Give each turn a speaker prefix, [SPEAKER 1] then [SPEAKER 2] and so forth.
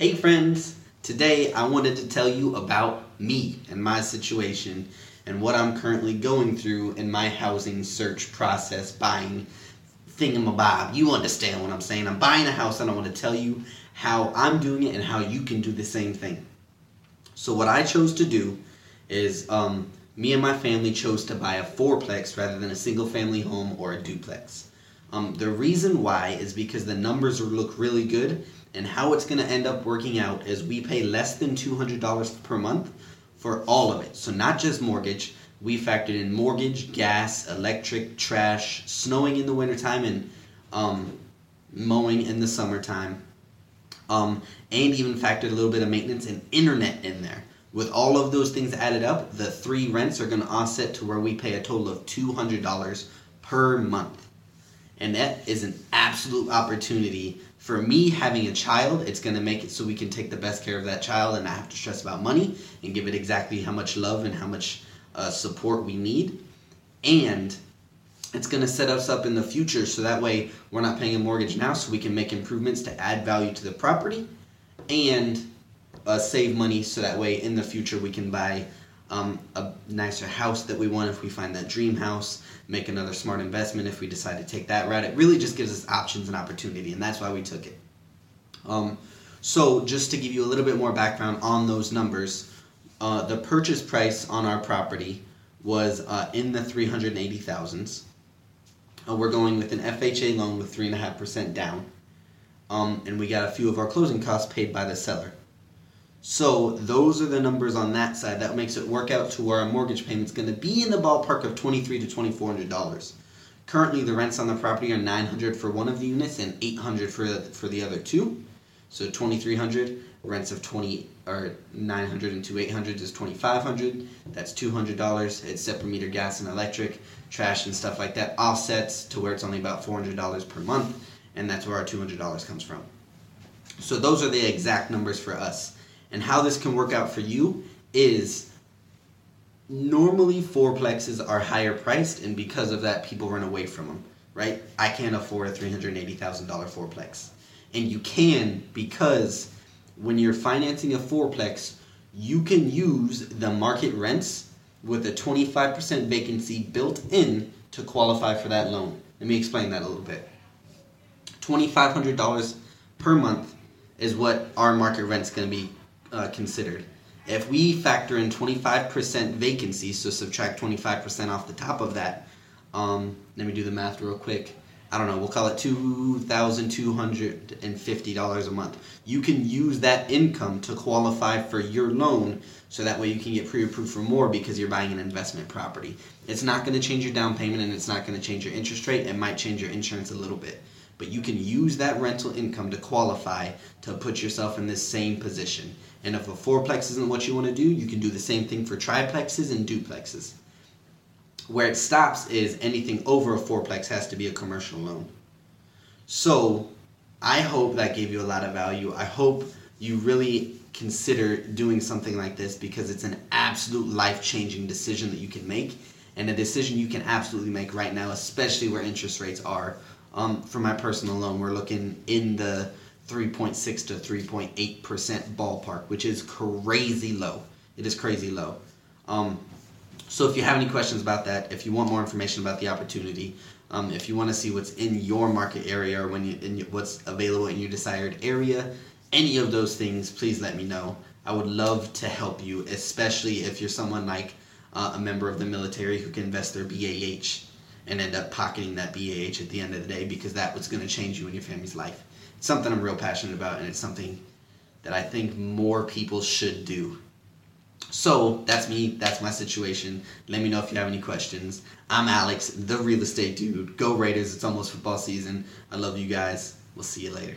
[SPEAKER 1] Hey friends, today I wanted to tell you about me and my situation and what I'm currently going through in my housing search process, buying thingamabob. You understand what I'm saying? I'm buying a house and I want to tell you how I'm doing it and how you can do the same thing. So what I chose to do is um, me and my family chose to buy a fourplex rather than a single family home or a duplex. Um, the reason why is because the numbers look really good and how it's going to end up working out is we pay less than $200 per month for all of it. So not just mortgage, we factored in mortgage, gas, electric, trash, snowing in the wintertime, and um, mowing in the summertime. Um, and even factored a little bit of maintenance and internet in there. With all of those things added up, the three rents are going to offset to where we pay a total of $200 per month. And that is an absolute opportunity for me having a child, it's going to make it so we can take the best care of that child and not have to stress about money and give it exactly how much love and how much uh, support we need. And it's going to set us up in the future so that way we're not paying a mortgage now so we can make improvements to add value to the property and uh, save money so that way in the future we can buy um, a nicer house that we want if we find that dream house, make another smart investment if we decide to take that route. It really just gives us options and opportunity, and that's why we took it. Um, so, just to give you a little bit more background on those numbers, uh, the purchase price on our property was uh, in the 380,000s. Uh, we're going with an FHA loan with 3.5% down. Um, and we got a few of our closing costs paid by the seller. So those are the numbers on that side. That makes it work out to where our mortgage payment's going to be in the ballpark of twenty-three to twenty-four hundred dollars. Currently, the rents on the property are nine hundred for one of the units and eight hundred for for the other two. So twenty-three hundred rents of twenty or nine hundred and two eight hundred is twenty-five hundred. That's two hundred dollars. It's separate meter gas and electric, trash and stuff like that. Offsets to where it's only about four hundred dollars per month, and that's where our two hundred dollars comes from. So those are the exact numbers for us. And how this can work out for you is normally fourplexes are higher priced, and because of that, people run away from them, right? I can't afford a $380,000 fourplex. And you can because when you're financing a fourplex, you can use the market rents with a 25% vacancy built in to qualify for that loan. Let me explain that a little bit. $2,500 per month is what our market rent's going to be uh, considered. If we factor in 25% vacancy, so subtract 25% off the top of that, um, let me do the math real quick. I don't know, we'll call it $2,250 a month. You can use that income to qualify for your loan so that way you can get pre approved for more because you're buying an investment property. It's not going to change your down payment and it's not going to change your interest rate. It might change your insurance a little bit. But you can use that rental income to qualify to put yourself in this same position. And if a fourplex isn't what you want to do, you can do the same thing for triplexes and duplexes. Where it stops is anything over a fourplex has to be a commercial loan. So I hope that gave you a lot of value. I hope you really consider doing something like this because it's an absolute life changing decision that you can make and a decision you can absolutely make right now, especially where interest rates are. Um, for my personal loan, we're looking in the 3.6 to 3.8 percent ballpark, which is crazy low. It is crazy low. Um, so if you have any questions about that, if you want more information about the opportunity, um, if you want to see what's in your market area or when you, in what's available in your desired area, any of those things, please let me know. I would love to help you, especially if you're someone like uh, a member of the military who can invest their BAH and end up pocketing that BAH at the end of the day because that was going to change you and your family's life something I'm real passionate about, and it's something that I think more people should do. So that's me. That's my situation. Let me know if you have any questions. I'm Alex, the real estate dude. Go Raiders! It's almost football season. I love you guys. We'll see you later.